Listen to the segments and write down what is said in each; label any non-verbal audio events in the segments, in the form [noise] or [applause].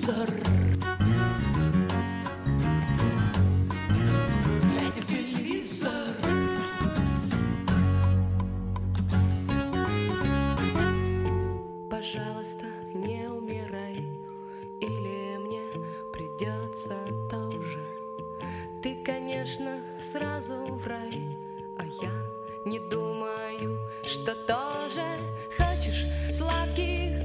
телевизор. Пожалуйста, не умирай Или мне придется тоже. Ты, конечно, сразу в рай А я не думаю, что тоже. Хочешь сладких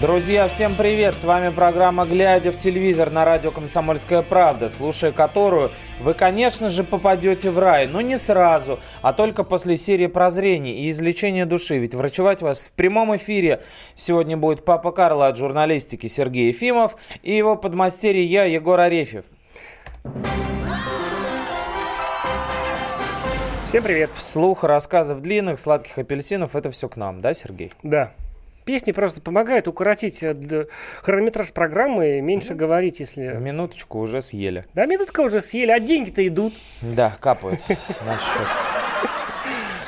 Друзья, всем привет! С вами программа «Глядя в телевизор» на радио «Комсомольская правда», слушая которую вы, конечно же, попадете в рай, но не сразу, а только после серии прозрений и излечения души. Ведь врачевать вас в прямом эфире сегодня будет папа Карла от журналистики Сергей Ефимов и его подмастерье я, Егор Арефьев. Всем привет! Вслух рассказов длинных, сладких апельсинов – это все к нам, да, Сергей? Да. Песни просто помогают укоротить э, хронометраж программы, меньше ну, говорить, если... Минуточку уже съели. Да, минутка уже съели, а деньги-то идут. Да, капают [laughs] на счет.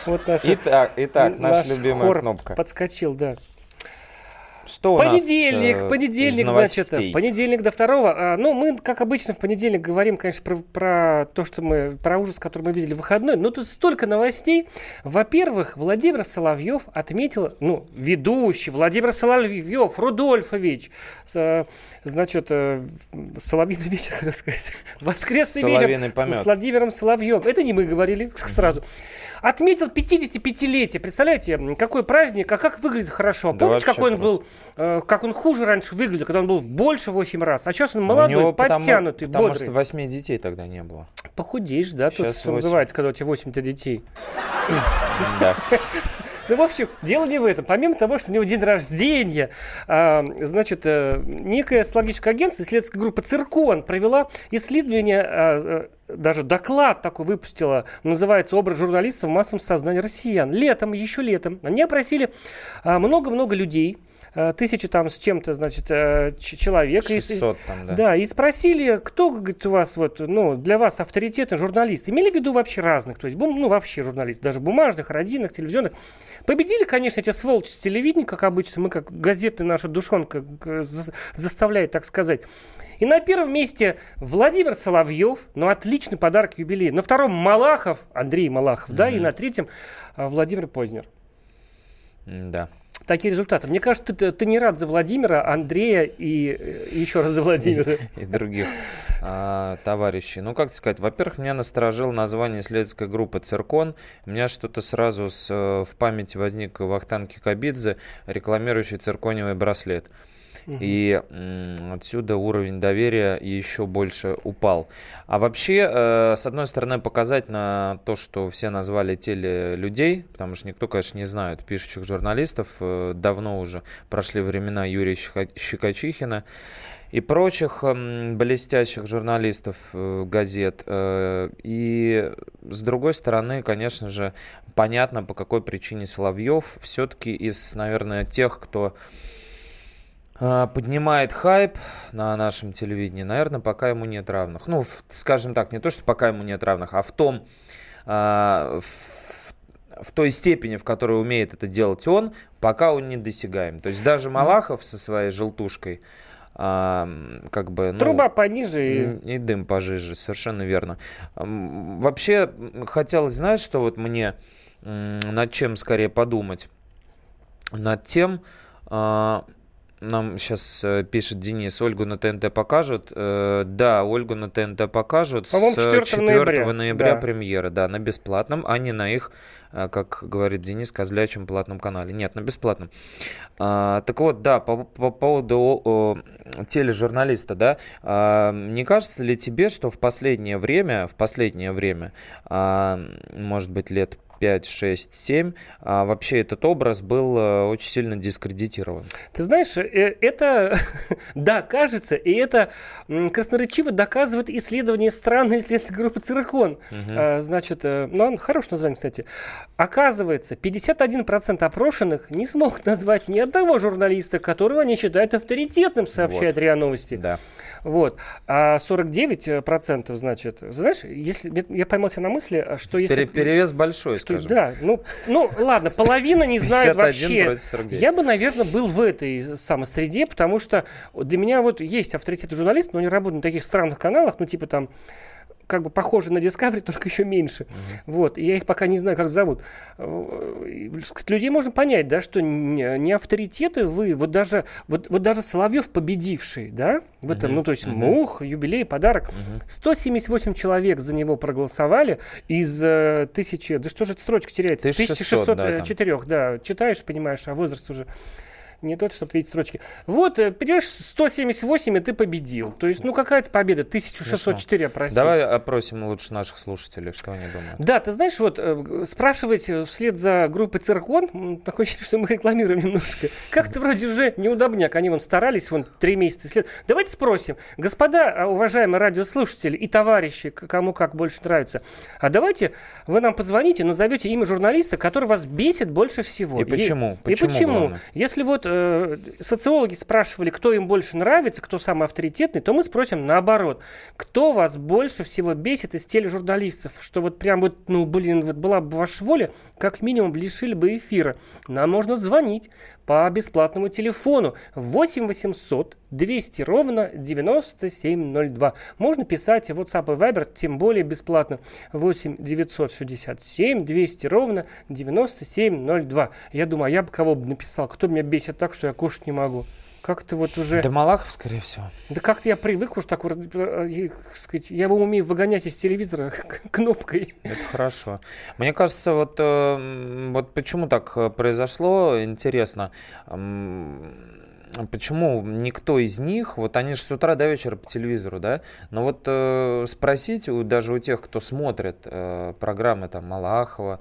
Вот наш, итак, итак, наша любимая кнопка. Подскочил, да. Что понедельник, у нас, э, понедельник, значит, понедельник до второго. А, ну, мы, как обычно, в понедельник говорим, конечно, про, про то, что мы, про ужас, который мы видели в выходной. Но тут столько новостей. Во-первых, Владимир Соловьев отметил, ну, ведущий Владимир Соловьев, Рудольфович, с, значит, э, Соловьиный вечер, [laughs] хотел сказать, воскресный вечер помет. с Владимиром Соловьевым. Это не мы говорили сразу. Отметил 55-летие. Представляете, какой праздник, а как выглядит хорошо. Да Помните, какой он был, э, как он хуже раньше выглядел, когда он был больше 8 раз. А сейчас он молодой, него подтянутый, потому, бодрый. Потому что 8 детей тогда не было. Похудеешь, да, тут что 8. называется, когда у тебя 8 детей. Да. Ну, в общем, дело не в этом. Помимо того, что у него день рождения, а, значит, э, некое социологическое агентство, исследовательская группа «Циркон» провела исследование а, э, даже доклад такой выпустила, называется «Образ журналиста в массовом сознании россиян». Летом, еще летом, они опросили а, много-много людей, Э, тысячи там с чем-то, значит, э, человек. 600 и, там, да. Да, и спросили, кто, говорит, у вас вот, ну, для вас авторитетный журналист. Имели в виду вообще разных, то есть, ну, вообще журналист, даже бумажных, родийных, телевизионных. Победили, конечно, эти сволочи с телевидения, как обычно, мы как газеты, наша душонка заставляет, так сказать. И на первом месте Владимир Соловьев, ну, отличный подарок юбилея. На втором Малахов, Андрей Малахов, mm-hmm. да, и на третьем э, Владимир Познер. Да такие результаты. Мне кажется, ты, ты не рад за Владимира, Андрея и, э, еще раз за Владимира. И, других а, товарищей. Ну, как сказать, во-первых, меня насторожило название исследовательской группы «Циркон». У меня что-то сразу э, в памяти возник Вахтан Кикабидзе, рекламирующий циркониевый браслет. И отсюда уровень доверия еще больше упал. А вообще, э, с одной стороны, показать на то, что все назвали теле людей, потому что никто, конечно, не знает пишущих журналистов. Э, давно уже прошли времена Юрия Щекочихина и прочих блестящих журналистов э, газет. И с другой стороны, конечно же, понятно, по какой причине Соловьев все-таки из, наверное, тех, кто поднимает хайп на нашем телевидении, наверное, пока ему нет равных. Ну, в, скажем так, не то, что пока ему нет равных, а в том, а, в, в той степени, в которой умеет это делать он, пока он не досягаем. То есть даже Малахов со своей желтушкой, а, как бы... Ну, Труба пониже. И... и дым пожиже, совершенно верно. Вообще, хотелось, знаешь, что вот мне над чем скорее подумать? Над тем, а, нам сейчас э, пишет Денис, Ольгу на ТНТ покажут. Э, да, Ольгу на ТНТ покажут. По-моему, 4, 4 ноября, ноября да. премьера, да, на бесплатном, а не на их, э, как говорит Денис, козлячем платном канале. Нет, на бесплатном. А, так вот, да, по, по поводу тележурналиста, да, а, не кажется ли тебе, что в последнее время, в последнее время, а, может быть, лет 5, 6, 7, а вообще этот образ был э, очень сильно дискредитирован. Ты знаешь, э, это, [laughs] да, кажется, и это красноречиво доказывает исследование странной исследовательской группы «Циркон». Угу. Значит, ну, хорошее название, кстати. Оказывается, 51% опрошенных не смогут назвать ни одного журналиста, которого они считают авторитетным, сообщает вот. РИА Новости. Да. Вот. А 49%, значит, знаешь, если я поймался на мысли, что если... Перевес большой, что, скажем. Да, ну, ну ладно, половина не знает вообще. Я бы, наверное, был в этой самой среде, потому что для меня вот есть авторитет журналист, но они работают на таких странных каналах, ну типа там как бы похожи на Discovery, [laughs] только еще меньше. Uh-huh. Вот. И я их пока не знаю, как зовут. Людей можно понять, да, что не, авторитеты вы, вот даже, вот, вот даже Соловьев победивший, да, в этом, uh-huh. ну, то есть uh-huh. мух, юбилей, подарок. Uh-huh. 178 человек за него проголосовали из э, тысячи, да что же эта строчка теряется? 1600, 1604, да, да, читаешь, понимаешь, а возраст уже не тот, чтобы видеть строчки. Вот, э, понимаешь, 178, и ты победил. То есть, ну, какая-то победа. 1604 опросил. Давай опросим лучше наших слушателей, что они думают. Да, ты знаешь, вот, э, спрашивать вслед за группой Циркон, такое ощущение, что мы рекламируем немножко. Как-то вроде уже неудобняк. Они вон старались, вон, три месяца след. Давайте спросим, господа, а, уважаемые радиослушатели и товарищи, кому как больше нравится, а давайте вы нам позвоните, назовете имя журналиста, который вас бесит больше всего. И почему? И почему? почему? Если вот э, социологи спрашивали, кто им больше нравится, кто самый авторитетный, то мы спросим наоборот. Кто вас больше всего бесит из тележурналистов? Что вот прям вот, ну, блин, вот была бы ваша воля, как минимум лишили бы эфира. Нам можно звонить по бесплатному телефону 8 800 200 ровно 9702. Можно писать в WhatsApp и Viber, тем более бесплатно. 8 967 200 ровно 9702. Я думаю, а я бы кого бы написал, кто меня бесит так, что я кушать не могу. Как-то вот уже... Да Малахов, скорее всего. Да как-то я привык уж так, э, сказать, я его умею выгонять из телевизора [laughs] кнопкой. Это хорошо. Мне кажется, вот, э, вот почему так э, произошло, интересно. Почему никто из них, вот они же с утра до вечера по телевизору, да, но вот э, спросить у, даже у тех, кто смотрит э, программы там Малахова,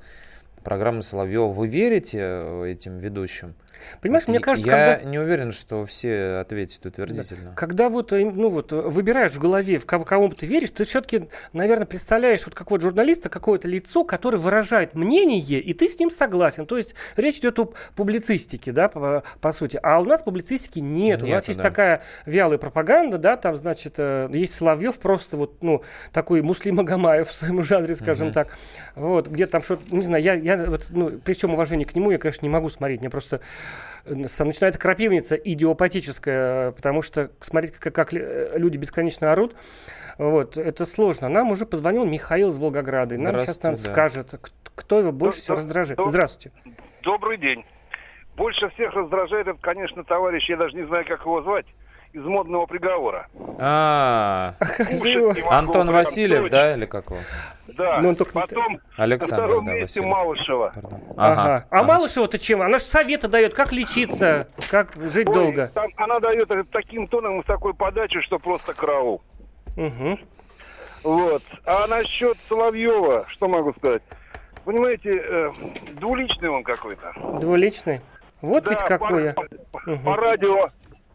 программы Соловьева, вы верите этим ведущим? Понимаешь, мне кажется, я когда... не уверен, что все ответят утвердительно. Да. Когда вот, э, ну вот, выбираешь в голове, в кого, кому ты веришь, ты все-таки, наверное, представляешь вот какого-то журналиста, какое-то лицо, которое выражает мнение, и ты с ним согласен. То есть речь идет о публицистике, да, по, по сути. А у нас публицистики нет. нет у нас есть да. такая вялая пропаганда, да, там, значит, э, есть Соловьев просто вот, ну, такой Муслим Агамаев в своем жанре, скажем угу. так. Вот, где там что-то, не знаю, я, я вот, ну, при всем уважении к нему, я, конечно, не могу смотреть, мне просто начинается крапивница идиопатическая, потому что смотреть, как, как люди бесконечно орут, вот, это сложно. Нам уже позвонил Михаил из Волгограда, и нам сейчас нам да. скажет, кто его больше всего раздражает. Здравствуйте. Добрый день. Больше всех раздражает это, конечно, товарищ, я даже не знаю, как его звать, из модного приговора. А, Антон Васильев, да, или как его? Да. Но он только Потом Александр, на втором да, месте Малышева. Ага. А Малышева-то чем? Она же советы дает, как лечиться, как жить Ой, долго. Там она дает таким тоном и с такой подачей, что просто караул. Угу. Вот. А насчет Соловьева, что могу сказать? Понимаете, э, двуличный он какой-то. Двуличный? Вот да, ведь какое. По, по, угу. по радио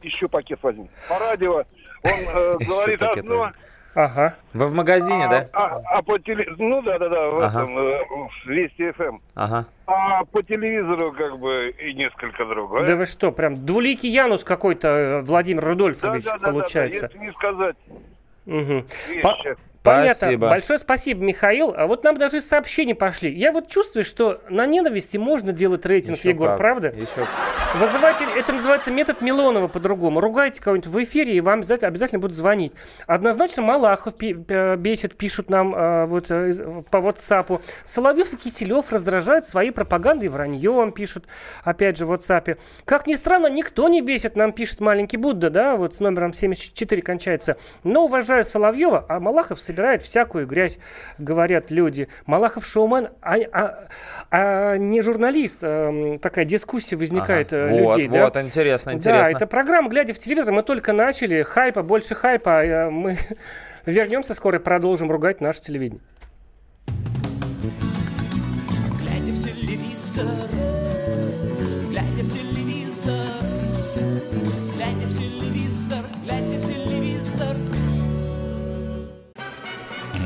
еще пакет возьми. По радио он э, [laughs] говорит одно. Ага. Вы в магазине, а, да? А, а по теле... Ну да, да, да, в ага. этом, э, в Вести ФМ. Эм. Ага. А по телевизору как бы и несколько другое. Да вы что, прям двуликий Янус какой-то э, Владимир Рудольфович да, да, получается. Да, да, да, если не сказать. Угу. По... Понятно. Спасибо. Большое спасибо, Михаил. А вот нам даже сообщения пошли. Я вот чувствую, что на ненависти можно делать рейтинг, Еще Егор, как. правда? Еще. Вызывайте, это называется метод Милонова по-другому. Ругайте кого-нибудь в эфире, и вам обязательно, обязательно будут звонить. Однозначно Малахов бесит, пишут нам э, вот э, по WhatsApp. Соловьев и Киселев раздражают своей пропагандой и враньем, пишут, опять же, в WhatsApp. Как ни странно, никто не бесит, нам пишет маленький Будда, да, вот с номером 74 кончается. Но уважаю Соловьева, а Малахов собирается собирает всякую грязь, говорят люди. Малахов шоумен, а, а, а не журналист. А, такая дискуссия возникает ага. Э, людей. Вот, да? вот, интересно, интересно. Да, это программа «Глядя в телевизор». Мы только начали. Хайпа, больше хайпа. А мы [laughs] вернемся скоро и продолжим ругать наше телевидение. телевизор,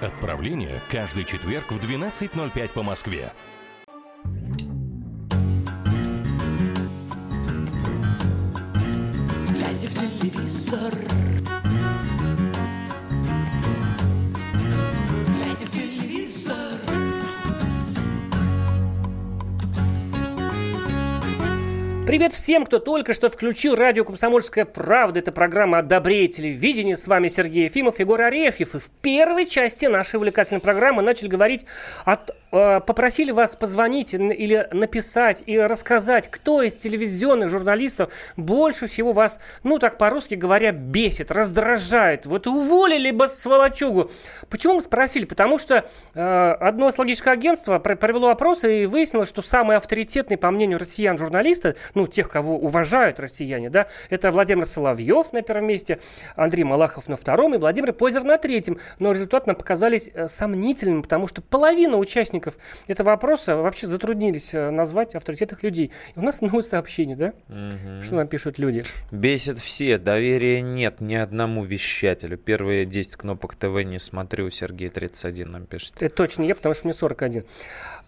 Отправление каждый четверг в 12.05 по Москве. глядя в телевизор. Привет всем, кто только что включил радио «Комсомольская правда». Это программа о добре и телевидении. С вами Сергей Ефимов, Егор Арефьев. И в первой части нашей увлекательной программы начали говорить э, попросили вас позвонить или написать и рассказать, кто из телевизионных журналистов больше всего вас, ну так по-русски говоря, бесит, раздражает. Вот уволили бы сволочугу. Почему мы спросили? Потому что э, одно асстрологическое агентство пр- провело опросы и выяснилось, что самые авторитетные, по мнению россиян, журналисты, ну тех, кого уважают россияне, да, это Владимир Соловьев на первом месте, Андрей Малахов на втором и Владимир Позер на третьем. Но результаты нам показались э, сомнительными, потому что половина участников этого опроса вообще затруднились э, назвать авторитетных людей. И у нас [laughs] новое сообщение, да? Что нам пишут люди? Бесит все, доверия нет ни одному вещателю. Первые 10 кнопок ТВ не смотрю, Сергей 31 нам пишет. Это точно я, потому что мне 41. ты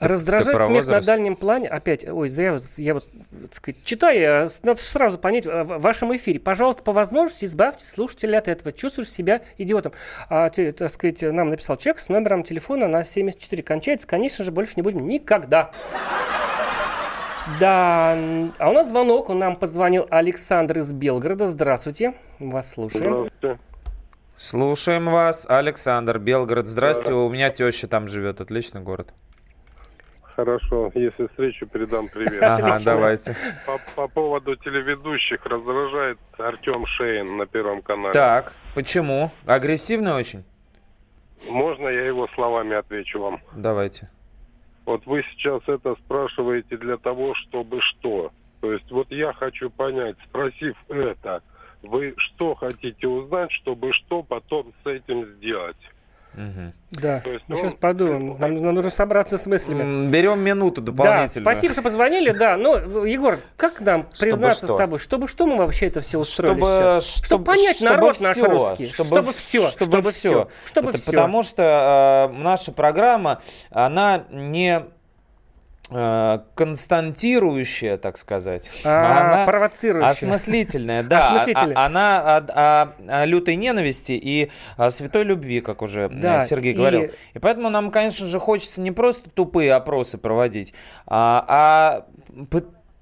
Раздражает смех на дальнем плане. Опять, ой, зря вот, я вот, так сказать, читаю, с- надо сразу понять э, в вашем эфире. Пожалуйста, по возможности избавьте слушателя от этого. Чувствуешь себя идиотом. А, так сказать, нам написал человек с номером телефона на 74 кончается. Конечно же, больше не будем никогда. Да, а у нас звонок, он нам позвонил Александр из Белгорода. Здравствуйте, вас слушаем. Здравствуйте. Слушаем вас, Александр, Белгород. Здрасте, у меня теща там живет, отличный город. Хорошо, если встречу, передам привет. Ага, давайте. По, по поводу телеведущих раздражает Артем Шейн на Первом канале. Так, почему? Агрессивный очень? Можно я его словами отвечу вам? Давайте. Вот вы сейчас это спрашиваете для того, чтобы что? То есть вот я хочу понять, спросив это, вы что хотите узнать, чтобы что потом с этим сделать? Мгм. Да, То есть мы он- сейчас подумаем. Нам, нам нужно собраться с мыслями. Берем минуту Да, дополнительно. спасибо, что позвонили. Да, но, Егор, как нам признаться что? с тобой? Чтобы что мы вообще это все устроили? Чтобы, всё? чтобы понять народ наш всё, русский. Чтобы все, чтобы все. Чтобы Это все. Потому что э, наша программа, она не константирующая, так сказать. А, Она провоцирующая. Осмыслительная, да. [laughs] Осмыслительная. А- а- Она о, о- о лютой ненависти и о святой любви, как уже э, Да, Сергей и- говорил. И поэтому нам, конечно же, хочется не просто тупые опросы проводить, а, а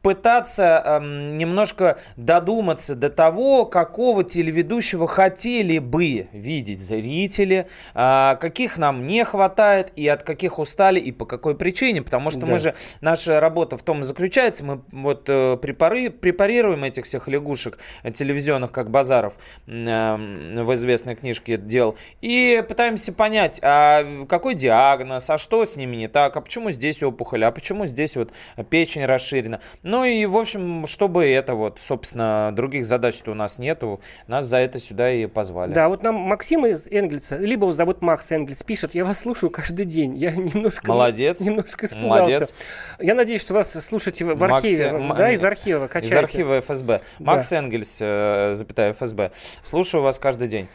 пы- пытаться эм, немножко додуматься до того, какого телеведущего хотели бы видеть зрители, а, каких нам не хватает и от каких устали и по какой причине, потому что Да. мы же наша работа в том и заключается, мы вот э, препары- препарируем этих всех лягушек э, телевизионных, как Базаров э, в известной книжке это делал, и пытаемся понять, а какой диагноз, а что с ними не так, а почему здесь опухоль, а почему здесь вот печень расширена. Ну и, в общем, чтобы это вот, собственно, других задач-то у нас нету, нас за это сюда и позвали. Да, вот нам Максим из Энгельса, либо его зовут Макс Энгельс, пишет, я вас слушаю каждый день. Я немножко... Молодец. Немножко испугался. Молодец. Я надеюсь, что вас слушаете в в Макс, архиве, э, да, из архива качаете. Из архива ФСБ. Макс Энгельс, э, запятая ФСБ. Слушаю вас каждый день.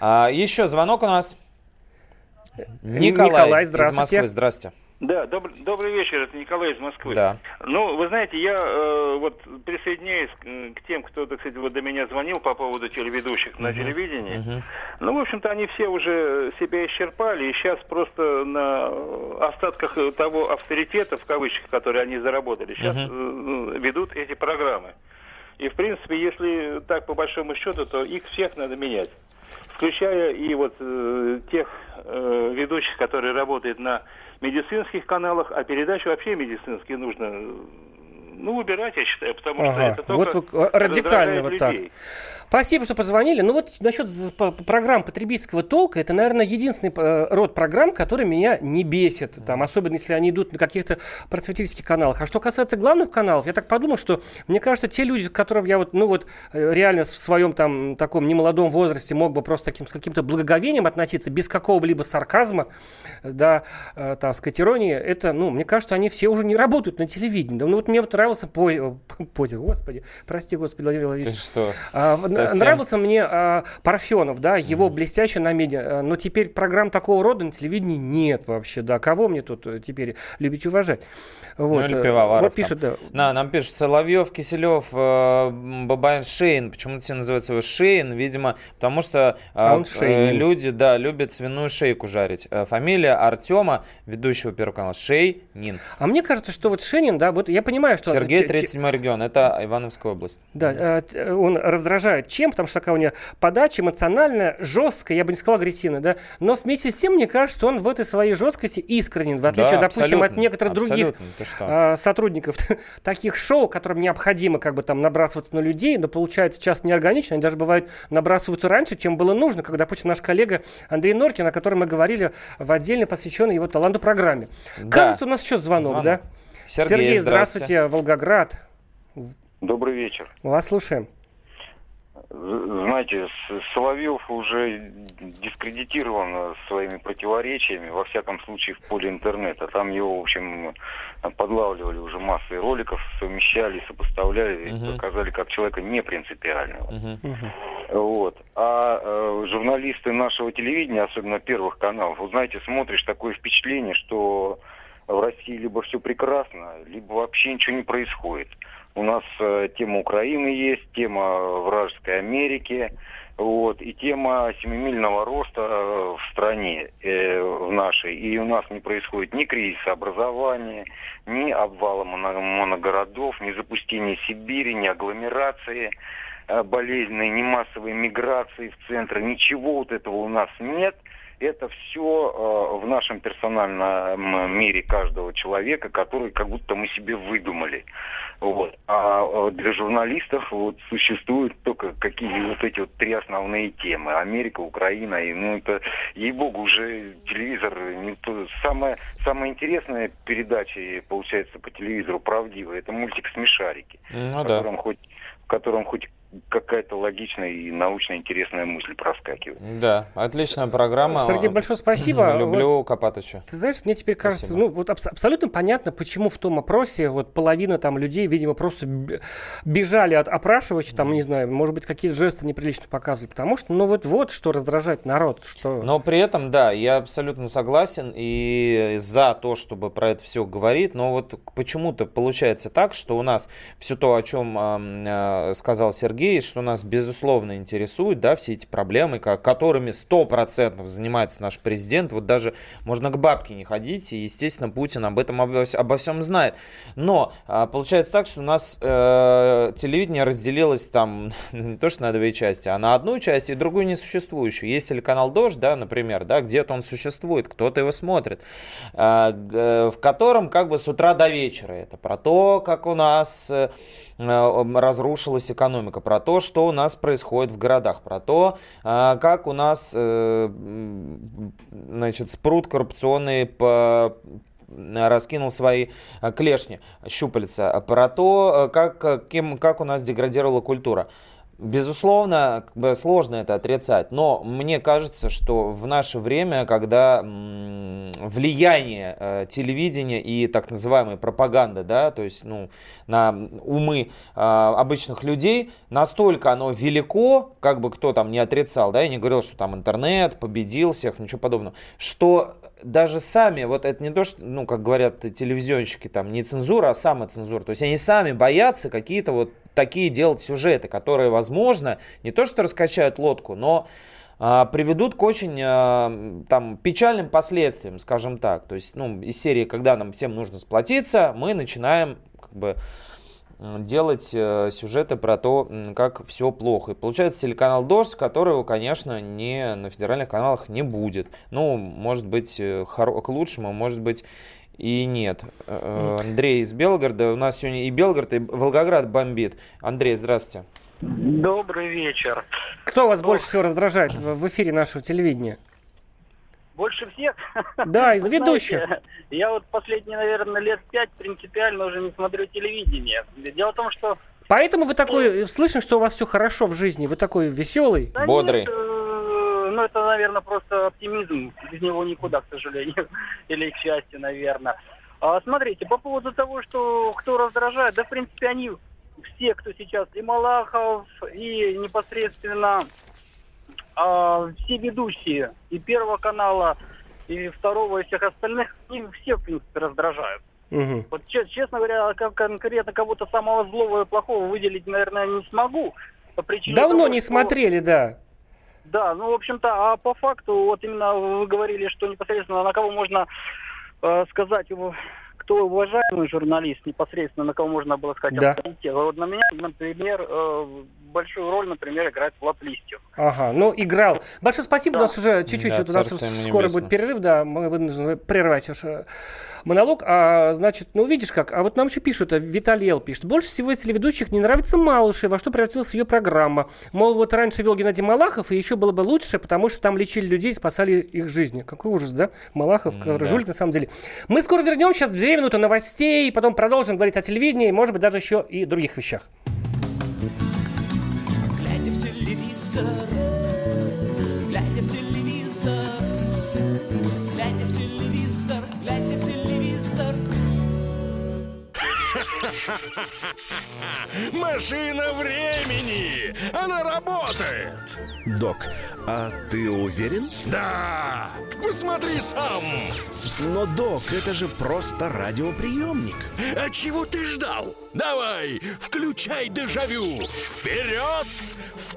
А, еще звонок у нас. Николай, Николай, из здравствуйте. Москвы. Здрасте. Да, добр- добрый вечер, это Николай из Москвы. Да. Ну, вы знаете, я э, вот присоединяюсь к, к тем, кто, так сказать, вот до меня звонил по поводу телеведущих на телевидении. Мгм. Ну, в общем-то, они все уже себя исчерпали, и сейчас просто на остатках того авторитета, в кавычках, который они заработали, сейчас э, ведут эти программы. И, в принципе, если так по большому счету, то их всех надо менять. Включая и вот э, тех э, ведущих, которые работают на медицинских каналах, а передачи вообще медицинские нужно э, ну, убирать, я считаю, потому Ага, что это только вот вы, э, радикально вот так. людей. Спасибо, что позвонили. Ну вот насчет программ потребительского толка, это, наверное, единственный э, род программ, который меня не бесит. Там, особенно если они идут на каких-то просветительских каналах. А что касается главных каналов, я так подумал, что мне кажется, те люди, которым я вот, ну вот, э, реально в своем там таком немолодом возрасте мог бы просто таким, с каким-то благоговением относиться, без какого-либо сарказма, да, там, сказать, иронии, это, ну, мне кажется, они все уже не работают на телевидении. Да, Ну вот мне вот нравился по... э, Позе, господи, прости, господи, Владимир Ты Владимирович. что? А, Совсем. Нравился мне а, Парфенов, да, его блестяще на медиа. А, Но теперь программ такого рода на телевидении нет вообще, да. Кого мне тут э, теперь любить и уважать? Вот, Ну, или э, Пивоваров Вот там. пишет, да. На, нам пишут Соловьев, Киселев, э, Бабаян, Шейн. Почему все называются его Шейн? Видимо, потому что э, А он э, Шейнин. люди, да, любят свиную шейку жарить. Э, Фамилия Артема, ведущего Первого канала, Шейнин. А мне кажется, что вот Шенин, да, вот я понимаю, что... Сергей, те- те- 37 регион. Это Ивановская область. Да, э, т- он раздражает чем? Потому что такая у него подача эмоциональная, жесткая, я бы не сказал агрессивная, да. Но вместе с тем, мне кажется, что он в этой своей жесткости искренен, в отличие, Да, допустим, от некоторых других а, сотрудников [laughs] таких шоу, которым необходимо как бы там набрасываться на людей, но получается часто неорганично, они даже бывают набрасываются раньше, чем было нужно, как, допустим, наш коллега Андрей Норкин, о котором мы говорили в отдельно посвященной его таланту программе. Да. Кажется, у нас еще звонок, Звонок. да? Сергей, здравствуйте, Волгоград. Добрый вечер. Вас слушаем. Знаете, Соловьев уже дискредитирован своими противоречиями, во всяком случае в поле интернета. Там его, в общем, подлавливали уже массой роликов, совмещали, сопоставляли, Мгм. показали как человека не принципиального. Мгм. Мгм. Вот. А э, журналисты нашего телевидения, особенно первых каналов, вы знаете, смотришь такое впечатление, что в России либо все прекрасно, либо вообще ничего не происходит. У нас э, тема Украины есть, тема вражеской Америки, вот, и тема семимильного роста э, в стране, э, в нашей. И у нас не происходит ни кризиса образования, ни обвала моно- моногородов, ни запустения Сибири, ни агломерации э, болезненной, ни массовой миграции в центры. Ничего вот этого у нас нет. Это все в нашем персональном мире каждого человека, который как будто мы себе выдумали. Вот. А э, для журналистов вот существуют только какие вот эти вот три основные темы. Америка, Украина. И, ну, это, ей-богу, уже телевизор не то. Самая, самая интересная передача, получается, по телевизору правдивая, это мультик «Смешарики» Ну в да. котором хоть в котором хоть какая-то логичная и научно интересная мысль проскакивает. Да, отличная программа. Сергей, большое спасибо. [laughs] Люблю Копатыча. Ты знаешь, мне теперь кажется, Спасибо. ну вот абс- абсолютно понятно, почему в том опросе вот половина там людей, видимо, просто бежали от опрашивача, там, не знаю, может быть, какие-то жесты неприлично показывали, потому что, ну вот, вот что раздражает народ, что... Но при этом, да, я абсолютно согласен и за то, чтобы про это все говорить, но вот почему-то получается так, что у нас все то, о чем э, сказал Сергей, что нас безусловно интересует, да, все эти проблемы, ко- которыми 100% занимается наш президент, вот даже можно к бабке не ходить, и, естественно, Путин об этом обо, обо всем знает. Но а, получается так, что у нас э, телевидение разделилось там [laughs] не то что на две части, а на одну часть и другую несуществующую. Есть телеканал «Дождь», да, например, да, где-то он существует, кто-то его смотрит, г- в котором как бы с утра до вечера это про то, как у нас э, э, разрушилась экономика, про то, что у нас происходит в городах, про то, а, как у нас э, значит, спрут коррупционный по раскинул свои э, клешни, щупальца, про то, э, как, кем, как у нас деградировала культура. Безусловно, как бы сложно это отрицать, но мне кажется, что в наше время, когда влияние э, телевидения и так называемой пропаганды, да, то есть ну, на умы э, обычных людей, настолько оно велико, как бы кто там не отрицал, да, и не говорил, что там интернет победил всех, ничего подобного, что даже сами, вот это не то, что, ну, как говорят телевизионщики, там, не цензура, а самоцензура. То есть они сами боятся какие-то вот такие делать сюжеты, которые, возможно, не то что раскачают лодку, но приведут к очень а, там печальным последствиям, скажем так. То есть, ну, из серии, когда нам всем нужно сплотиться, мы начинаем как бы делать э, сюжеты про то, как все плохо. И получается телеканал «Дождь», которого, конечно, не, на федеральных каналах не будет. Ну, может быть, э, к лучшему, может быть, и нет. Э, Андрей из Белгорода. У нас сегодня и Белгород, и Волгоград бомбит. Андрей, здравствуйте. Добрый вечер. Кто вас больше всего раздражает в в эфире нашего телевидения? Больше всех? Да, из [laughs] Вы ведущих. знаете, я вот последние, наверное, лет пять принципиально уже не смотрю телевидение. Дело в том, что... Поэтому вы такой, слышно, что у вас все хорошо в жизни, вы такой веселый. Да Бодрый. нет, э, ну, это, наверное, просто оптимизм. Без него никуда, к сожалению. [laughs] Или к счастью, наверное. А, смотрите, по поводу того, что кто раздражает, да, в принципе, они все, кто сейчас, и Малахов, и непосредственно а, все ведущие, и Первого канала, и Второго, и всех остальных, они все, в принципе, раздражают. Мгм. Вот че- честно говоря, конкретно кого-то самого злого и плохого выделить, наверное, не смогу. По причине Давно того, не что- смотрели, да. Да, ну, в общем-то, а по факту, вот именно вы говорили, что непосредственно на кого можно э, сказать, его- кто уважаемый журналист, непосредственно на кого можно было сказать Да. авторитет. Вот на меня, например, э, большую роль, например, играет Влад Листьев. Ага, ну играл. Большое спасибо, у Да. нас уже чуть-чуть, Да, вот у нас скоро будет перерыв, да, мы вынуждены прервать ваш э, монолог. А, значит, ну видишь как, а вот нам еще пишут, а Виталий Л. пишет, больше всего из телеведущих не нравится Малыши, во что превратилась ее программа. Мол, вот раньше вел Геннадий Малахов, и еще было бы лучше, потому что там лечили людей и спасали их жизни. Какой ужас, да? Малахов, который да. жулик на самом деле. Мы скоро вернемся, сейчас две минуты новостей, потом продолжим говорить о телевидении, может быть, даже еще и других вещах. Телевизор, глядя в телевизор, глядя в телевизор, глядя в телевизор. [laughs] Машина времени! Она работает! Док, а ты уверен? Да! Посмотри сам! Но, док, это же просто радиоприемник. А чего ты ждал? Давай, включай дежавю! Вперед! В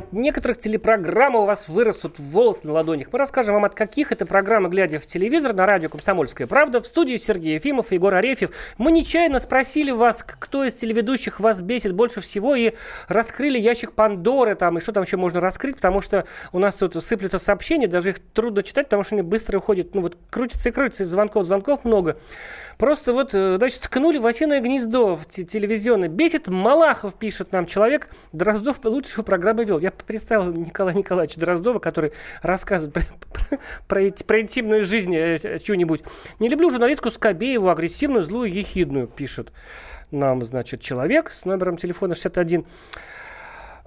От некоторых телепрограмм у вас вырастут волосы на ладонях. Мы расскажем вам, от каких это программы, глядя в телевизор на радио «Комсомольская правда». В студии Сергей Ефимов и Егор Арефьев. Мы нечаянно спросили вас, кто из телеведущих вас бесит больше всего, и раскрыли ящик Пандоры там, и что там еще можно раскрыть, потому что у нас тут сыплются сообщения, даже их трудно читать, потому что они быстро уходят, ну вот крутятся и крутятся, из звонков, звонков много. Просто вот, э, значит, ткнули в осиное гнездо в те- телевизионное. Бесит Малахов, пишет нам человек. Дроздов лучшую программу вел. Я представил Николая Николаевича Дроздова, который рассказывает про, про- про про интимную жизнь э, э, чего-нибудь. Не люблю журналистку Скобееву, агрессивную, злую, ехидную, пишет нам, значит, человек с номером телефона 61.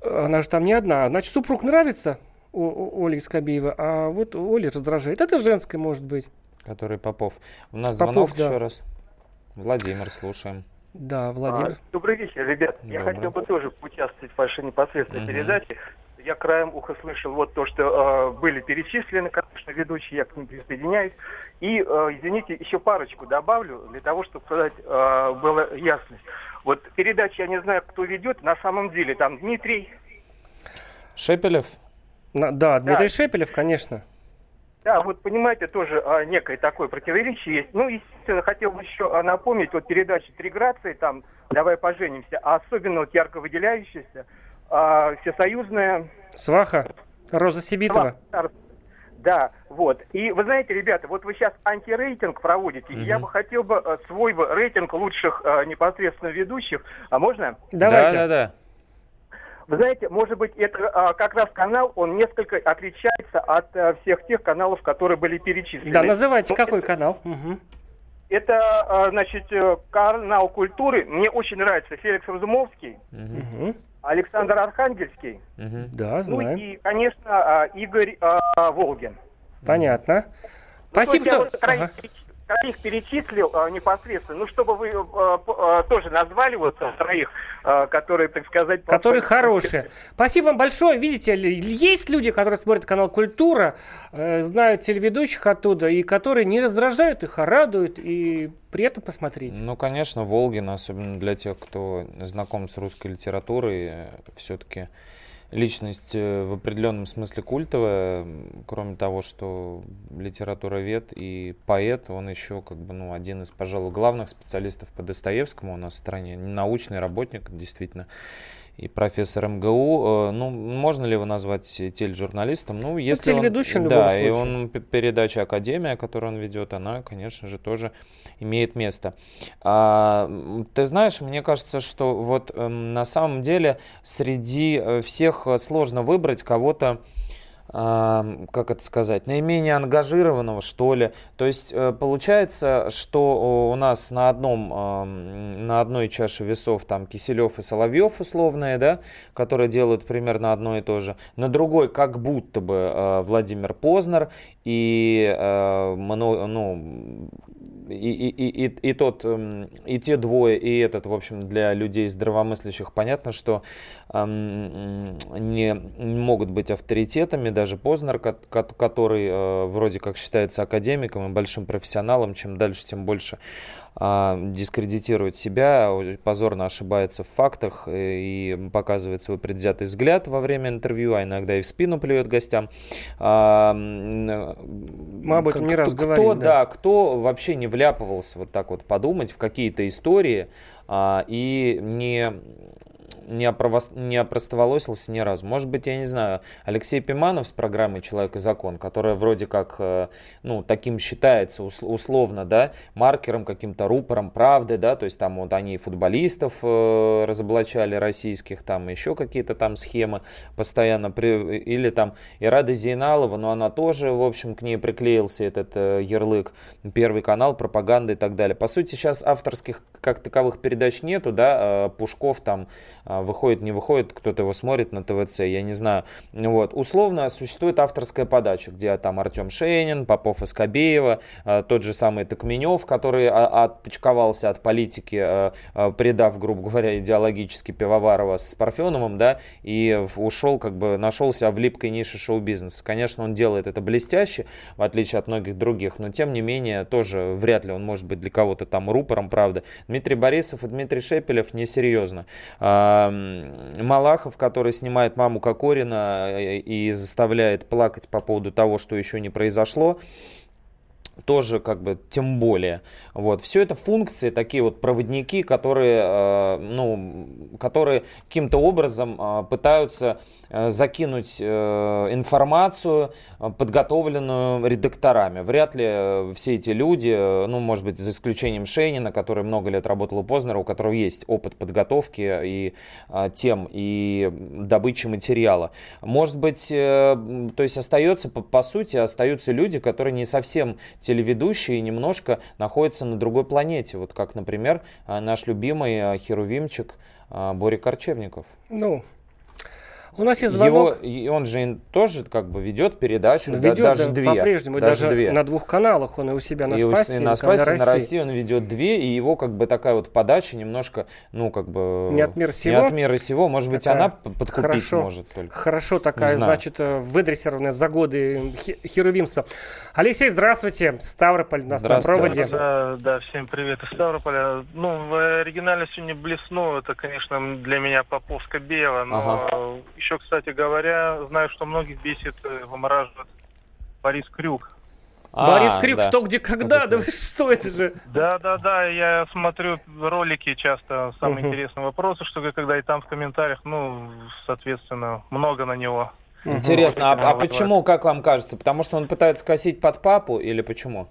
Она же там не одна. Значит, супруг нравится О- Оле Скобеевой, а вот Оля раздражает. Это женское, может быть. Который Попов. У нас Попов, звонок да. еще раз. Владимир, слушаем. Да, Владимир. А, добрый вечер, ребят. Я Добрый. хотел бы тоже поучаствовать в вашей непосредственной Мгм. передаче. Я краем уха слышал вот то, что э, были перечислены, конечно, ведущие, я к ним присоединяюсь. И, э, извините, еще парочку добавлю, для того, чтобы сказать, э, была ясность. Вот передача, я не знаю, кто ведет, на самом деле там Дмитрий, Шепелев? На- да, Дмитрий Да. Шепелев, конечно. Да, вот понимаете, тоже а, некое такое противоречие есть. Ну, естественно, хотел бы еще а, напомнить, вот передача «Три грации», там «Давай поженимся», а особенно вот ярко выделяющаяся, а, всесоюзная... Сваха, Роза Сибитова. Сва- Да, вот. И вы знаете, ребята, вот вы сейчас антирейтинг проводите, и я бы хотел бы э, свой бы рейтинг лучших э, непосредственно ведущих. А можно? Давайте. Да, да, да. Вы знаете, может быть, это а, как раз канал, он несколько отличается от э, всех тех каналов, которые были перечислены. Да, называйте, Ну, какой это- канал? Мгм. Это, а, значит, э, канал культуры. Мне очень нравится Феликс Разумовский, Мгм. Александр Архангельский. мгм. Да, Ну знаем. и, конечно, а, Игорь а, Волгин. Понятно. Ну, Спасибо, что... вот Ага. Троих перечислил э, непосредственно, ну, чтобы вы э, тоже назвали вот троих, э, которые, так сказать... Которые хорошие. Спасибо вам большое. Видите, есть люди, которые смотрят канал «Культура», э, знают телеведущих оттуда, и которые не раздражают их, а радуют, и приятно посмотреть. Ну, конечно, Волгин, особенно для тех, кто знаком с русской литературой, э, все-таки личность э, в определенном смысле культовая, кроме того, что литературовед и поэт, он еще как бы, ну, один из, пожалуй, главных специалистов по Достоевскому у нас в стране, научный работник, действительно и профессор МГУ. Э, ну, можно ли его назвать тележурналистом? Ну, если ну, телеведущим он, Да, и он передача Академия, которую он ведет, она, конечно же, тоже имеет место. А, ты знаешь, мне кажется, что вот э, на самом деле среди э, всех сложно выбрать кого-то, как это сказать, наименее ангажированного, что ли. То есть э, получается, что у нас на одном, на одной чаше весов там Киселев и Соловьев условные, да, которые делают примерно одно и то же. На другой как будто бы э, Владимир Познер и, э, ну, и, и, и, и тот, и те двое, и этот, в общем, для людей здравомыслящих понятно, что не, не могут быть авторитетами, даже Познер, который э, вроде как считается академиком и большим профессионалом, чем дальше, тем больше а, дискредитирует себя, позорно ошибается в фактах э, и показывает свой предвзятый взгляд во время интервью, а иногда и в спину плюет гостям. А, Мы об этом не раз кто, говорили. Да. да, кто вообще не вляпывался вот так вот подумать в какие-то истории а, и не не, опровос... не опростоволосился ни разу. Может быть, я не знаю, Алексей Пиманов с программой «Человек и закон», которая вроде как, э, ну, таким считается условно, да, маркером, каким-то рупором правды, да, то есть там вот они футболистов э, разоблачали российских, там еще какие-то там схемы постоянно, при... или там Ирада Зейналова, но она тоже, в общем, к ней приклеился этот э, ярлык, Первый канал, пропаганда и так далее. По сути, сейчас авторских как таковых передач нету, да, Пушков там выходит, не выходит, кто-то его смотрит на ТВЦ, я не знаю. Вот. Условно существует авторская подача, где там Артем Шейнин, Попов и Скобеева, а, тот же самый Токменев, который отпочковался от политики, а, предав, грубо говоря, идеологически Пивоварова с Парфеновым, да, и ушел, как бы нашелся в липкой нише шоу-бизнеса. Конечно, он делает это блестяще, в отличие от многих других, но тем не менее, тоже вряд ли он может быть для кого-то там рупором, правда. Дмитрий Борисов и Дмитрий Шепелев несерьезно. Малахов, который снимает маму Кокорина э, и заставляет плакать по поводу того, что еще не произошло тоже как бы тем более. Вот. Все это функции, такие вот проводники, которые, э, ну, которые каким-то образом э, пытаются э, закинуть информацию, подготовленную редакторами. Вряд ли все эти люди, ну, может быть, за исключением Шейнина, который много лет работал у Познера, у которого есть опыт подготовки и тем, и добычи материала. Может быть, то есть остается, по, по сути, остаются люди, которые не совсем телеведущие немножко находятся на другой планете. Вот как, например, а, наш любимый а, херувимчик а, Боря Корчевников. Ну, у нас есть звонок. Его, и он же тоже как бы ведет передачу, ну, ведет, да, даже да, две. По-прежнему, даже, даже две. на двух каналах он и у себя на и Спасе, и на Спасе, на, на России он ведет две, и его как бы такая вот подача немножко, ну как бы... Не от мира сего? Не от мира сего, может быть, такая она подкупить хорошо, может только. Хорошо такая, значит, э, выдрессированная за годы херувимства. Алексей, здравствуйте, Ставрополь нас на проводе. Да, да, всем привет из Ставрополя. Ну, в оригинале сегодня блеснул, это, конечно, для меня Поповска-Беева, но ага. Еще, кстати говоря, знаю, что многих бесит, э, вымораживает Борис Крюк. А, Борис Крюк, да. что, где, когда? Да вы что это же? Да, да, да, я смотрю ролики часто, самые угу. интересные вопросы, что когда и там в комментариях, ну, соответственно, много на него. Интересно, а, а почему, как вам кажется? Потому что он пытается косить под папу или почему?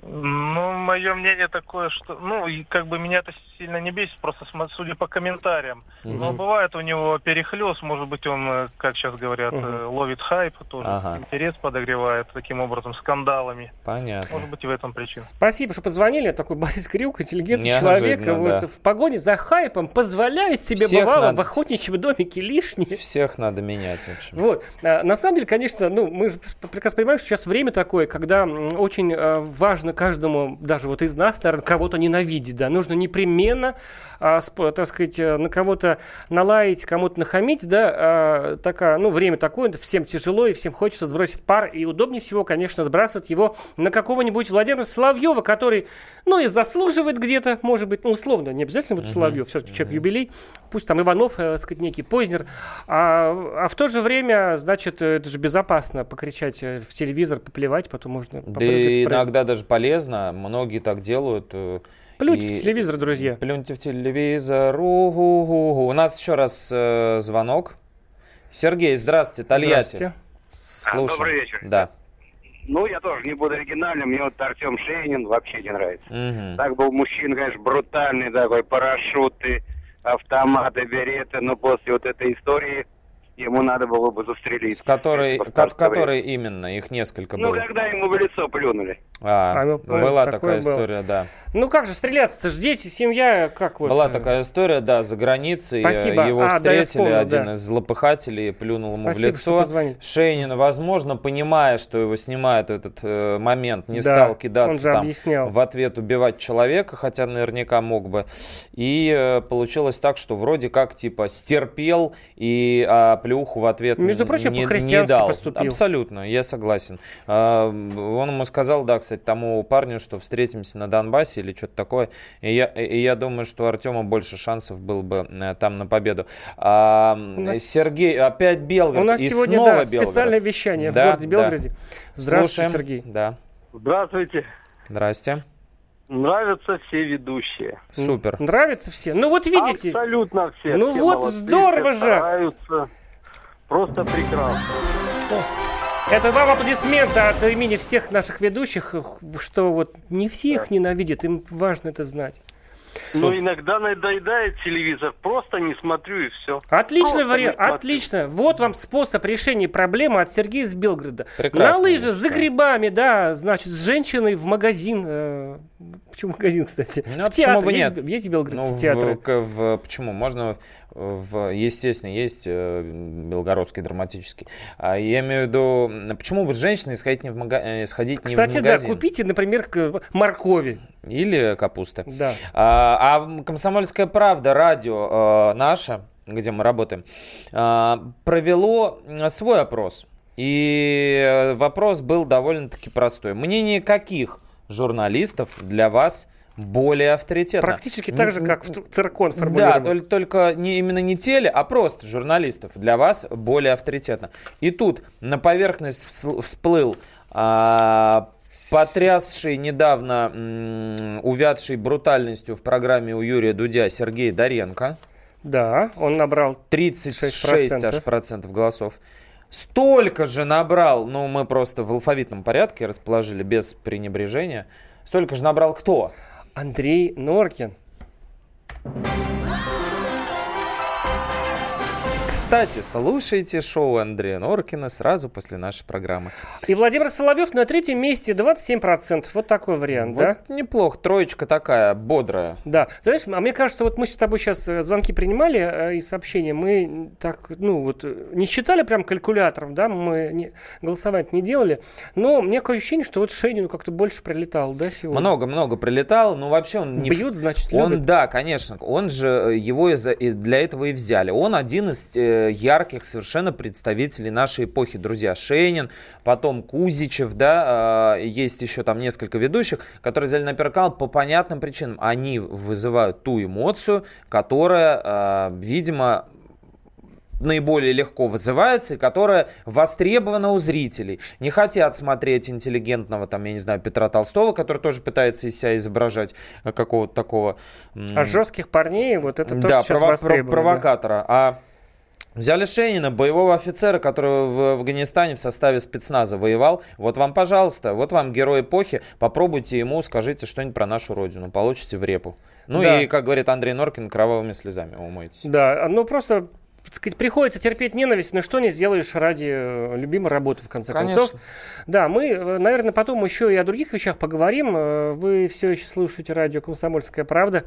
Ну, мое мнение такое, что, ну, и как бы меня это сильно не бесит, просто судя по комментариям. Угу. Но бывает у него перехлест, может быть, он, э, как сейчас говорят, угу. ловит хайп, тоже ага. интерес подогревает таким образом, скандалами. Понятно. Может быть, и в этом причина. Спасибо, что позвонили. Такой Борис Крюк, интеллигентный Неожиданно, человек, да. вот в погоне за хайпом позволяет себе, Всех бывало, надо... в охотничьем домике лишнее. Всех надо менять, в общем. Вот. А, на самом деле, конечно, ну, мы прекрасно понимаем, что сейчас время такое, когда очень важно важно каждому, даже вот из нас, наверное, кого-то ненавидеть, да, нужно непременно, а, так сказать, э, на кого-то налаять, кому-то нахамить, да, а, такая, ну, время такое, всем тяжело и всем хочется сбросить пар, и удобнее всего, конечно, сбрасывать его на какого-нибудь Владимира Соловьева, который, ну, и заслуживает где-то, может быть, ну, условно, не обязательно вот Соловьев, все-таки человек юбилей, пусть там Иванов, э, сказать, некий Познер, а, а в то же время, значит, э, это же безопасно покричать э, в телевизор, поплевать, потом можно Да иногда даже полезно. Многие так делают. э, Плюньте и- в телевизор, друзья. Плюньте в телевизор. У-гу-гу-гу. У нас еще раз э, звонок. Сергей, здравствуйте, Тольятти. Здравствуйте. Слушаем. Добрый вечер. Да. Ну, я тоже не буду оригинальным, мне вот Артем Шейнин вообще не нравится. Мгм. Так был мужчина, конечно, брутальный такой, парашюты, автоматы, береты, но после вот этой истории ему надо было бы застрелить. С которой, ко- которые именно? Их несколько Ну, было. когда ему в лицо плюнули. А, А, ну, была такая было. история, да. Ну как же стреляться-то ж дети, семья, как вот. Была э, такая история, да, за границей. э, Спасибо. Его А, да, я встретили, вспомнил, один да. из злопыхателей плюнул ему в Спасибо, лицо. Шейнин, возможно, понимая, что его снимают этот э, момент, не Да, стал он кидаться же там объяснял. в ответ убивать человека, хотя наверняка мог бы. И э, получилось так, что вроде как типа стерпел и а, плюху в ответ Между прочим, не, не по-христиански дал. поступил. Абсолютно, я согласен. А, он ему сказал, да, кстати, тому парню, что встретимся на Донбассе или что-то такое. И я, и я думаю, что у Артема больше шансов было бы э, там на победу. А, нас- Сергей, опять Белгород. У нас и сегодня снова да, Белгород. специальное вещание в Да, городе да. Белгороде. Здравствуйте, Слушаем. Сергей. Да. Здравствуйте. Здрасте. Нравятся все ведущие. Супер. Нравятся все? Ну вот видите. Абсолютно все. Ну Все вот молодцы, здорово все же. стараются. Просто прекрасно. Это вам аплодисменты от имени всех наших ведущих, что вот не все их ненавидят, им важно это знать. Но иногда надоедает телевизор. Просто не смотрю и все. Отличный вариант, отлично. Вот вам способ решения проблемы от Сергея из Белгорода. Прекрасно, На лыжи за грибами, да, значит, с женщиной в магазин. э, почему магазин, кстати? Ну, а в почему театр. бы есть, нет? есть в Белгороде Ну, в- театры? к- в- почему? Можно, в, естественно, есть э, Белгородский драматический. А я имею в виду, почему бы женщине сходить не в, мага- э, сходить Кстати, не в да, магазин? купите, например, к- моркови. Или капуста. Да. А, а «Комсомольская правда», радио э, наше, где мы работаем, э, провело свой опрос. И вопрос был довольно-таки простой. Мнение каких журналистов для вас более авторитетно? Практически так же, как в циркон Да, формулирован. только, только не, именно не теле, а просто журналистов для вас более авторитетно. И тут на поверхность всплыл а, потрясший недавно м, увядший брутальностью в программе у Юрия Дудя Сергей Доренко. Да, он набрал 36 6%. аж процентов голосов. Столько же набрал, ну мы просто в алфавитном порядке расположили без пренебрежения. Столько же набрал кто? Андрей Норкин. Кстати, слушайте шоу Андрея Норкина сразу после нашей программы. И Владимир Соловьев на третьем месте 27%. Вот такой вариант, да? Вот неплохо, троечка такая, бодрая. Да. Знаешь, а мне кажется, вот мы с тобой сейчас э, звонки принимали э, и сообщения, мы так, ну вот, э, не считали прям калькулятором, да, мы не, голосовать не делали, но мне такое ощущение, что вот Шейнину как-то больше прилетал, да, сегодня? Много-много прилетал, но вообще он не... Бьют, значит, Он, любят. да, конечно, он же, его из-за- и для этого и взяли. Он один из ярких совершенно представителей нашей эпохи, друзья. Шейнин, потом Кузичев, да, э, есть еще там несколько ведущих, которые взяли на Первый канал по понятным причинам. Они вызывают ту эмоцию, которая, э, видимо, наиболее легко вызывается и которая востребована у зрителей. Не хотят смотреть интеллигентного, там, я не знаю, Петра Толстого, который тоже пытается из себя изображать э, какого-то такого... А жестких парней, вот это то, да, что сейчас прово- востребовано, да. провокатора. А взяли Шейнина, боевого офицера, который в Афганистане в составе спецназа воевал. Вот вам, пожалуйста, вот вам герой эпохи. Попробуйте ему, скажите что-нибудь про нашу родину. Получите в репу. Ну Да. и, как говорит Андрей Норкин, кровавыми слезами умойтесь. Да, ну просто сказать, приходится терпеть ненависть, но что не сделаешь ради э, любимой работы, в конце Конечно. концов. Да, мы, э, наверное, потом еще и о других вещах поговорим. Э, Вы все еще слушаете радио «Комсомольская правда».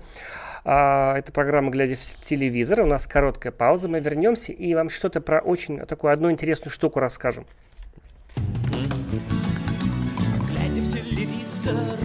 А, Это программа «Глядя в телевизор». У нас короткая пауза. Мы вернемся и вам что-то про очень такую одну интересную штуку расскажем. Глядя в телевизор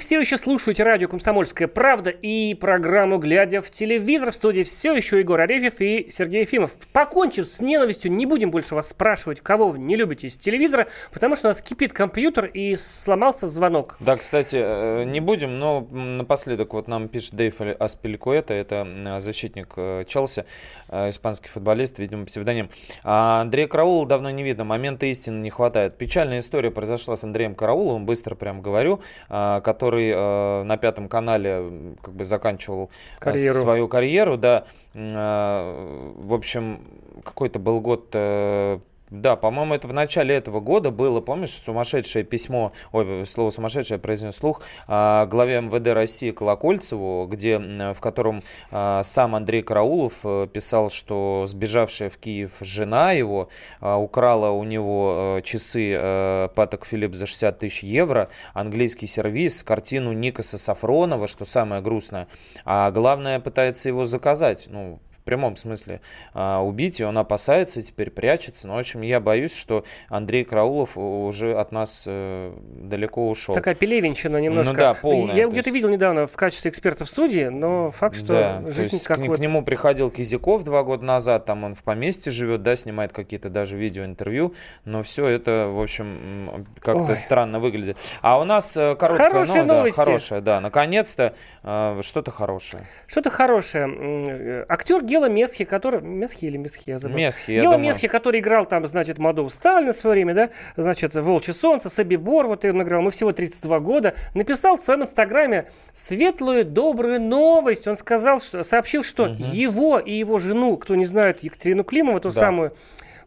Все еще слушаете радио «Комсомольская правда» и программу «Глядя в телевизор». В студии все еще Егор Арефьев и Сергей Ефимов. Покончив с ненавистью, не будем больше вас спрашивать, кого вы не любите из телевизора, потому что у нас кипит компьютер и сломался звонок. Да, кстати, э, не будем, но напоследок вот нам пишет Дейв Аспилькуэта, это м, защитник э, Челси, э, испанский футболист, видимо, псевдоним. А Андрея Караула давно не видно, момента истины не хватает. Печальная история произошла с Андреем Карауловым, быстро прям говорю, а, который э, на Пятом канале как бы заканчивал э, Карьеру. свою карьеру, да. Э, В общем, какой-то был год э, да, по-моему, это в начале этого года было, помнишь, сумасшедшее письмо, ой, слово сумасшедшее произнес вслух, а, главе МВД России Колокольцеву, где, в котором а, сам Андрей Караулов э, писал, что сбежавшая в Киев жена его а, украла у него э, часы э, Паток Филипп за 60 тысяч евро, английский сервис, картину Никаса Сафронова, что самое грустное, а главное пытается его заказать, ну, в прямом смысле а, убить, и он опасается, теперь прячется. Но, в общем, я боюсь, что Андрей Краулов уже от нас э, далеко ушел. Такая пелевенщина немножко. Ну да, полная, Я то где-то есть- видел недавно в качестве эксперта в студии, но факт, что Да, жизнь как к, к нему приходил Кизяков два года назад, там он в поместье живет, да, снимает какие-то даже видеоинтервью, но все это, в общем, как-то Ой. странно выглядит. А у нас э, короткая Хорошие ну, да, новости. хорошая, да, наконец-то э, что-то хорошее. Что-то хорошее. Э, Актер Гела Месхи, который... Месхи или Месхи, я забыл. Месхи, я Гела думаю. Месхи, который играл там, значит, Молдову Сталина в свое время, да, значит, Волчье солнце, Собибор, вот он играл, ему всего 32 года, написал в своем инстаграме светлую, добрую новость. Он сказал, что, сообщил, что его и его жену, кто не знает, Екатерину Климову, ту Да. самую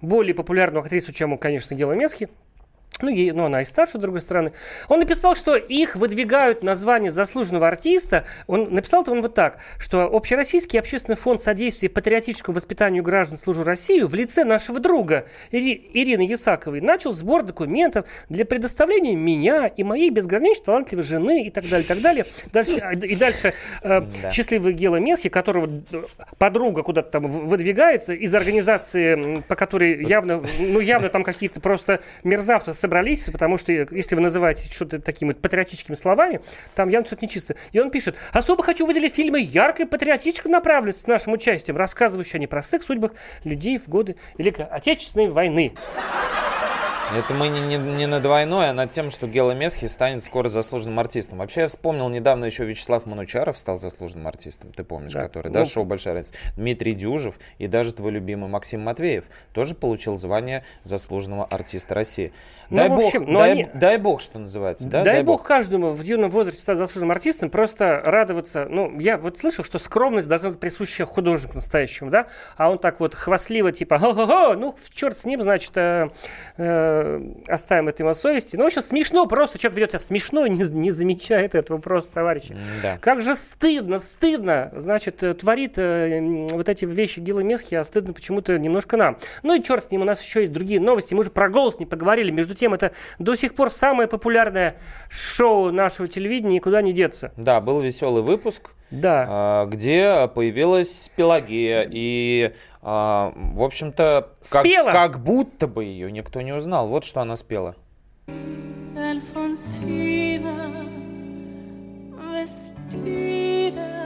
более популярную актрису, чем, конечно, Гела Месхи, ну, ей, ну, она и старше, с другой стороны. Он написал, что их выдвигают на звание заслуженного артиста. Он написал-то он вот так, что Общероссийский общественный фонд содействия патриотическому воспитанию граждан «Служу Россию» в лице нашего друга Ири- Ирины Ясаковой начал сбор документов для предоставления меня и моей безгранично талантливой жены и так далее, и так далее. Дальше, а, и дальше э, Да. счастливый Гела Месхи, которого подруга куда-то там выдвигает из организации, по которой явно, ну, явно там какие-то просто мерзавцы собрались, потому что если вы называете что-то такими вот патриотическими словами, там явно что-то нечисто. И он пишет, особо хочу выделить фильмы яркой патриотической направленности с нашим участием, рассказывающие о непростых судьбах людей в годы Великой Отечественной войны. Это мы не, не, не над войной, а над тем, что Гела Месхи станет скоро заслуженным артистом. Вообще, я вспомнил, недавно еще Вячеслав Манучаров стал заслуженным артистом, ты помнишь, Да. который, да, Ну, шоу «Большая разница». Дмитрий Дюжев и даже твой любимый Максим Матвеев тоже получил звание заслуженного артиста России. Ну, дай, общем, бог, ну, дай, они- дай бог, что называется. Да? Дай, бог каждому в юном возрасте стать заслуженным артистом, просто радоваться. Ну, я вот слышал, что скромность должна быть присуща художнику настоящему, да? А он так вот хвастливо, типа, хо-хо-хо, ну, черт с ним, значит, э, э, оставим это ему совести. Ну, общем, смешно, просто человек ведет себя смешно, не, не замечает этого просто, товарищи. Да. Как же стыдно, стыдно, значит, э, творит э, вот эти вещи Гила Месхи, а стыдно почему-то немножко нам. Ну и черт с ним, у нас еще есть другие новости, мы уже про голос не поговорили. Между тем, это до сих пор самое популярное шоу нашего телевидения, никуда не деться. Да, был веселый выпуск, Да. а, где появилась Пелагея. И, а, в общем-то, как, Спела! как будто бы ее никто не узнал. Вот что она спела. Vestida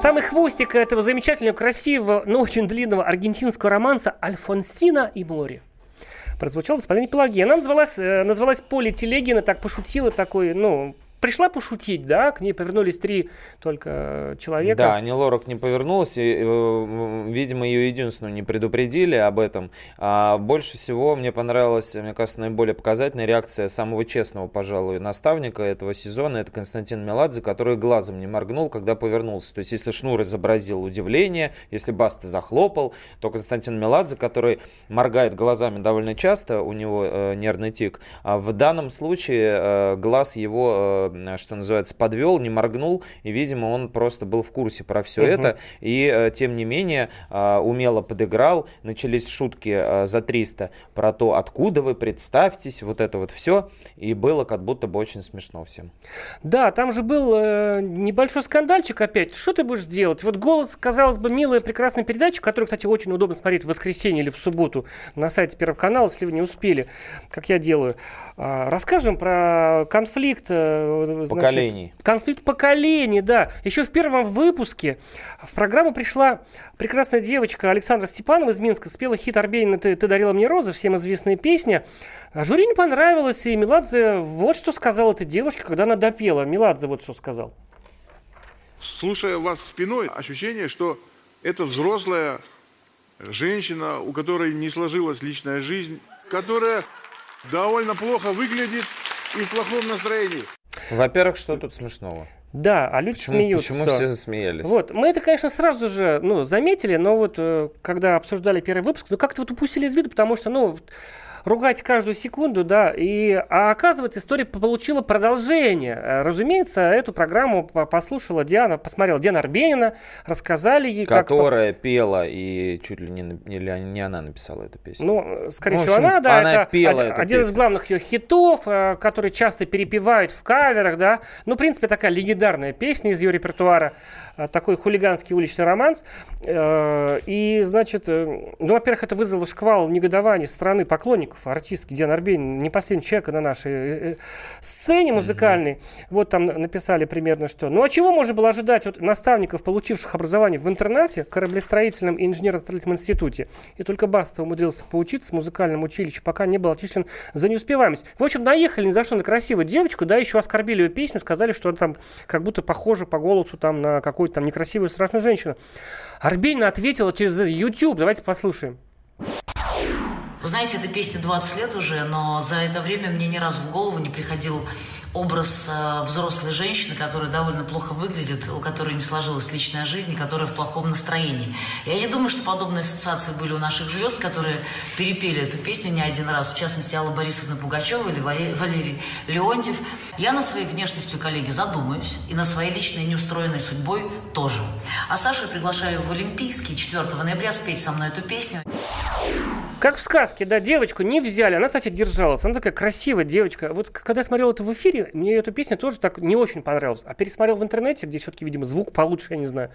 Самый хвостик этого замечательного, красивого, но очень длинного аргентинского романса «Альфонсина и море». Прозвучал в исполнении Пелагеи. Она называлась, э, называлась Поли Телегина, так пошутила такой, ну, пришла пошутить, да, к ней повернулись три только человека. Да, Ани Лорак не повернулась, и, э, видимо, ее единственную не предупредили об этом. А больше всего мне понравилась, мне кажется, наиболее показательная реакция самого честного, пожалуй, наставника этого сезона, это Константин Меладзе, который глазом не моргнул, когда повернулся. То есть, если Шнур изобразил удивление, если Баста захлопал, то Константин Меладзе, который моргает глазами довольно часто, у него э, нервный тик, а в данном случае э, глаз его, э, что называется, подвел, не моргнул, и, видимо, он просто был в курсе про все Мгм. это, и, э, тем не менее, э, умело подыграл, начались шутки э, за 300 про то, откуда вы, представьтесь, вот это вот все, и было как будто бы очень смешно всем. Да, там же был э, небольшой скандальчик опять. Что ты будешь делать? Вот голос, казалось бы, милая, прекрасная передача, которую, кстати, очень удобно смотреть в воскресенье или в субботу на сайте Первого канала, если вы не успели, как я делаю. А, расскажем про конфликт. Значит, Поколений. Конфликт поколений, да. Еще в первом выпуске в программу пришла прекрасная девочка Александра Степанова из Минска, спела хит Арбенина «Ты, ты дарила мне розы», всем известная песня. А жюри не понравилось, и Меладзе вот что сказал этой девушке, когда она допела. Меладзе вот что сказал. Слушая вас спиной, ощущение, что это взрослая женщина, у которой не сложилась личная жизнь, которая довольно плохо выглядит и в плохом настроении. Во-первых, что тут смешного? Да, а люди Почему- смеются. почему все засмеялись? Вот, мы это, конечно, сразу же, ну, заметили, но вот, э, когда обсуждали первый выпуск, ну, как-то вот упустили из виду, потому что, ну, ругать каждую секунду, да, и, а оказывается, история получила продолжение. Э, Разумеется, эту программу по- послушала Диана, посмотрела Диана Арбенина, рассказали ей, как... Которая пела, и чуть ли не, или не она написала эту песню. Ну, скорее Ну, всего, общем, она, да, она это пела один, один из главных ее хитов, э, который часто перепевают в каверах, да. Ну, в принципе, такая легендарная песня из ее репертуара, э, такой хулиганский уличный романс. И, значит, ну, во-первых, это вызвало шквал негодования со стороны поклонников артистки Дианы Арбенин, не последний человек на нашей э, э, сцене музыкальной. Вот там на- написали примерно что. Ну, а чего можно было ожидать от наставников, получивших образование в интернате, кораблестроительном и инженерно-строительном институте? И только Баста умудрился поучиться в музыкальном училище, пока не был отчислен за неуспеваемость. В общем, наехали ни за что на красивую девочку, да, еще оскорбили ее песню, сказали, что она там как будто похожа по голосу там на какую-то там некрасивую страшную женщину. Арбенина ответила через YouTube. Давайте послушаем. Вы знаете, этой песне 20 лет уже, но за это время мне ни разу в голову не приходил образ э, взрослой женщины, которая довольно плохо выглядит, у которой не сложилась личная жизнь, которая в плохом настроении. Я не думаю, что подобные ассоциации были у наших звезд, которые перепели эту песню не один раз, в частности, Алла Борисовна Пугачева или Вале- Валерий Леонтьев. Я над своей внешностью, коллеги, задумаюсь, и над своей личной неустроенной судьбой тоже. А Сашу я приглашаю в Олимпийский 4 ноября спеть со мной эту песню. Как в сказке, да, девочку не взяли. Она, кстати, держалась. Она такая красивая девочка. Вот когда я смотрел это в эфире, мне эта песня тоже так не очень понравилась. А пересмотрел в интернете, где все-таки, видимо, звук получше, я не знаю.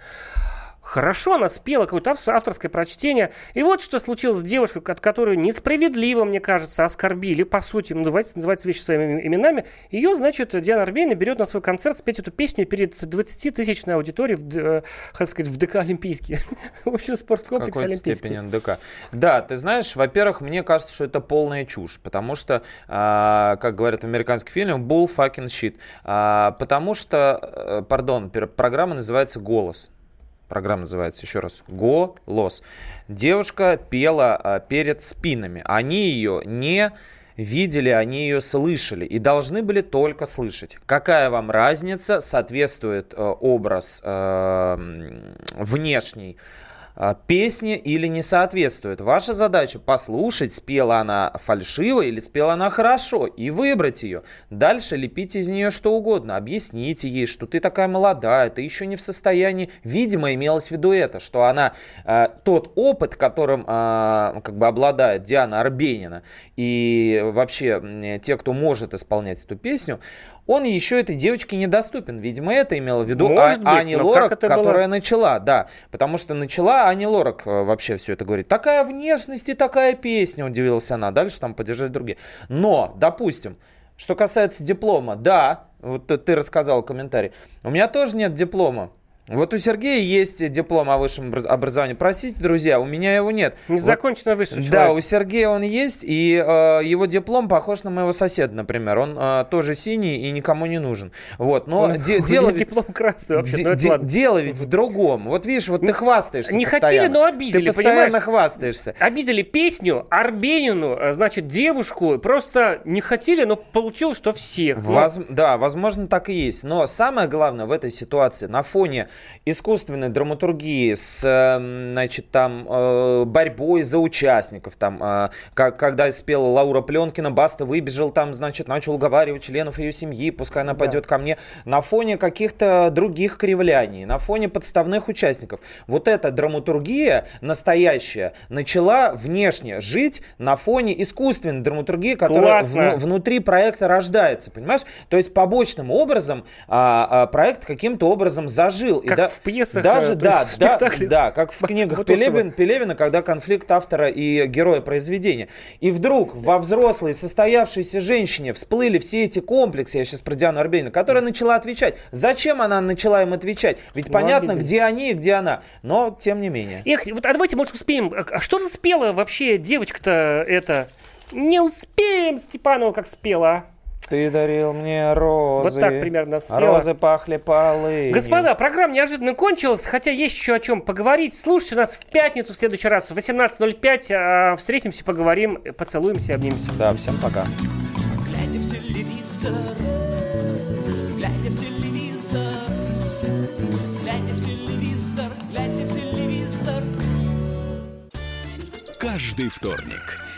Хорошо она спела, какое-то ав- авторское прочтение. И вот что случилось с девушкой, от которой несправедливо, мне кажется, оскорбили, по сути, ну, давайте называть вещи своими именами. Ее, значит, Диана Арбенина берет на свой концерт спеть эту песню перед 20-тысячной аудиторией, в, э, как сказать, в ДК Олимпийский. [laughs] В общем, спорткомплекс какой-то Олимпийский. степени НДК. Да, ты знаешь, во-первых, мне кажется, что это полная чушь, потому что, а, как говорят в американских фильмах, bull fucking shit. А, потому что, э, пардон, программа называется «Голос». Программа называется, еще раз, «Голос». Девушка пела а, перед спинами. Они ее не видели, они ее слышали и должны были только слышать. Какая вам разница, соответствует э, образ э, внешний а, песни или не соответствует. Ваша задача послушать, спела она фальшиво или спела она хорошо, и выбрать ее. Дальше лепите из нее что угодно. Объясните ей, что ты такая молодая, ты еще не в состоянии. Видимо, имелось в виду это, что она а, тот опыт, которым а, как бы обладает Диана Арбенина и вообще те, кто может исполнять эту песню, он еще этой девочке недоступен. Видимо, это имела в виду Может А- быть, Ани Лорак, это было? которая начала, да. Потому что начала Ани Лорак э, вообще все это говорит. Такая внешность и такая песня, удивилась она. Дальше там поддержали другие. Но, допустим, что касается диплома, да, вот ты рассказал комментарий. У меня тоже нет диплома. Вот у Сергея есть диплом о высшем образовании. Простите, друзья, у меня его нет. Незаконченно вот, высший Да, у Сергея он есть, и э, его диплом похож на моего соседа, например. Он э, тоже синий и никому не нужен. Вот, но Ну, де- дело... диплом красный вообще, де- ну де- дело ведь в другом. Вот видишь, вот ты хвастаешься Не хотели, постоянно. но обидели, Ты постоянно понимаешь? хвастаешься. Обидели песню, Арбенину, а, значит, девушку. Просто не хотели, но получилось, что всех. Воз- Да, возможно, так и есть. Но самое главное в этой ситуации на фоне искусственной драматургии с, э, значит, там, э, борьбой за участников, там, э, как, когда спела Лаура Пленкина, Баста выбежал там, значит, начал уговаривать членов ее семьи, пускай она пойдет ко мне, на фоне каких-то других кривляний, на фоне подставных участников. Вот эта драматургия настоящая начала внешне жить на фоне искусственной драматургии, которая вну- внутри проекта рождается, понимаешь? То есть побочным образом а, а, проект каким-то образом зажил. Как в пьесах, Даже, э, да, есть да, да, как в книгах. Пелевин, Пелевина, когда конфликт автора и героя произведения. И вдруг во взрослой состоявшейся женщине всплыли все эти комплексы, я сейчас про Диану Арбенину, которая начала отвечать. Зачем она начала им отвечать? Ведь Ну, понятно, обидели. где они и где она. Но, тем не менее. Эх, вот, а давайте, может, успеем. А а что же спела вообще девочка-то это? Не успеем Степанова как спела, а? Ты дарил мне розы. Вот так примерно спела. Розы пахли полынью. Господа, программа неожиданно кончилась, хотя есть еще о чем поговорить. Слушайте нас в пятницу в следующий раз в 18.05. а, Встретимся, поговорим, поцелуемся, обнимемся. Да, всем пока. Глядя в телевизор, глядя в телевизор, глядя в телевизор, глядя в телевизор. Каждый вторник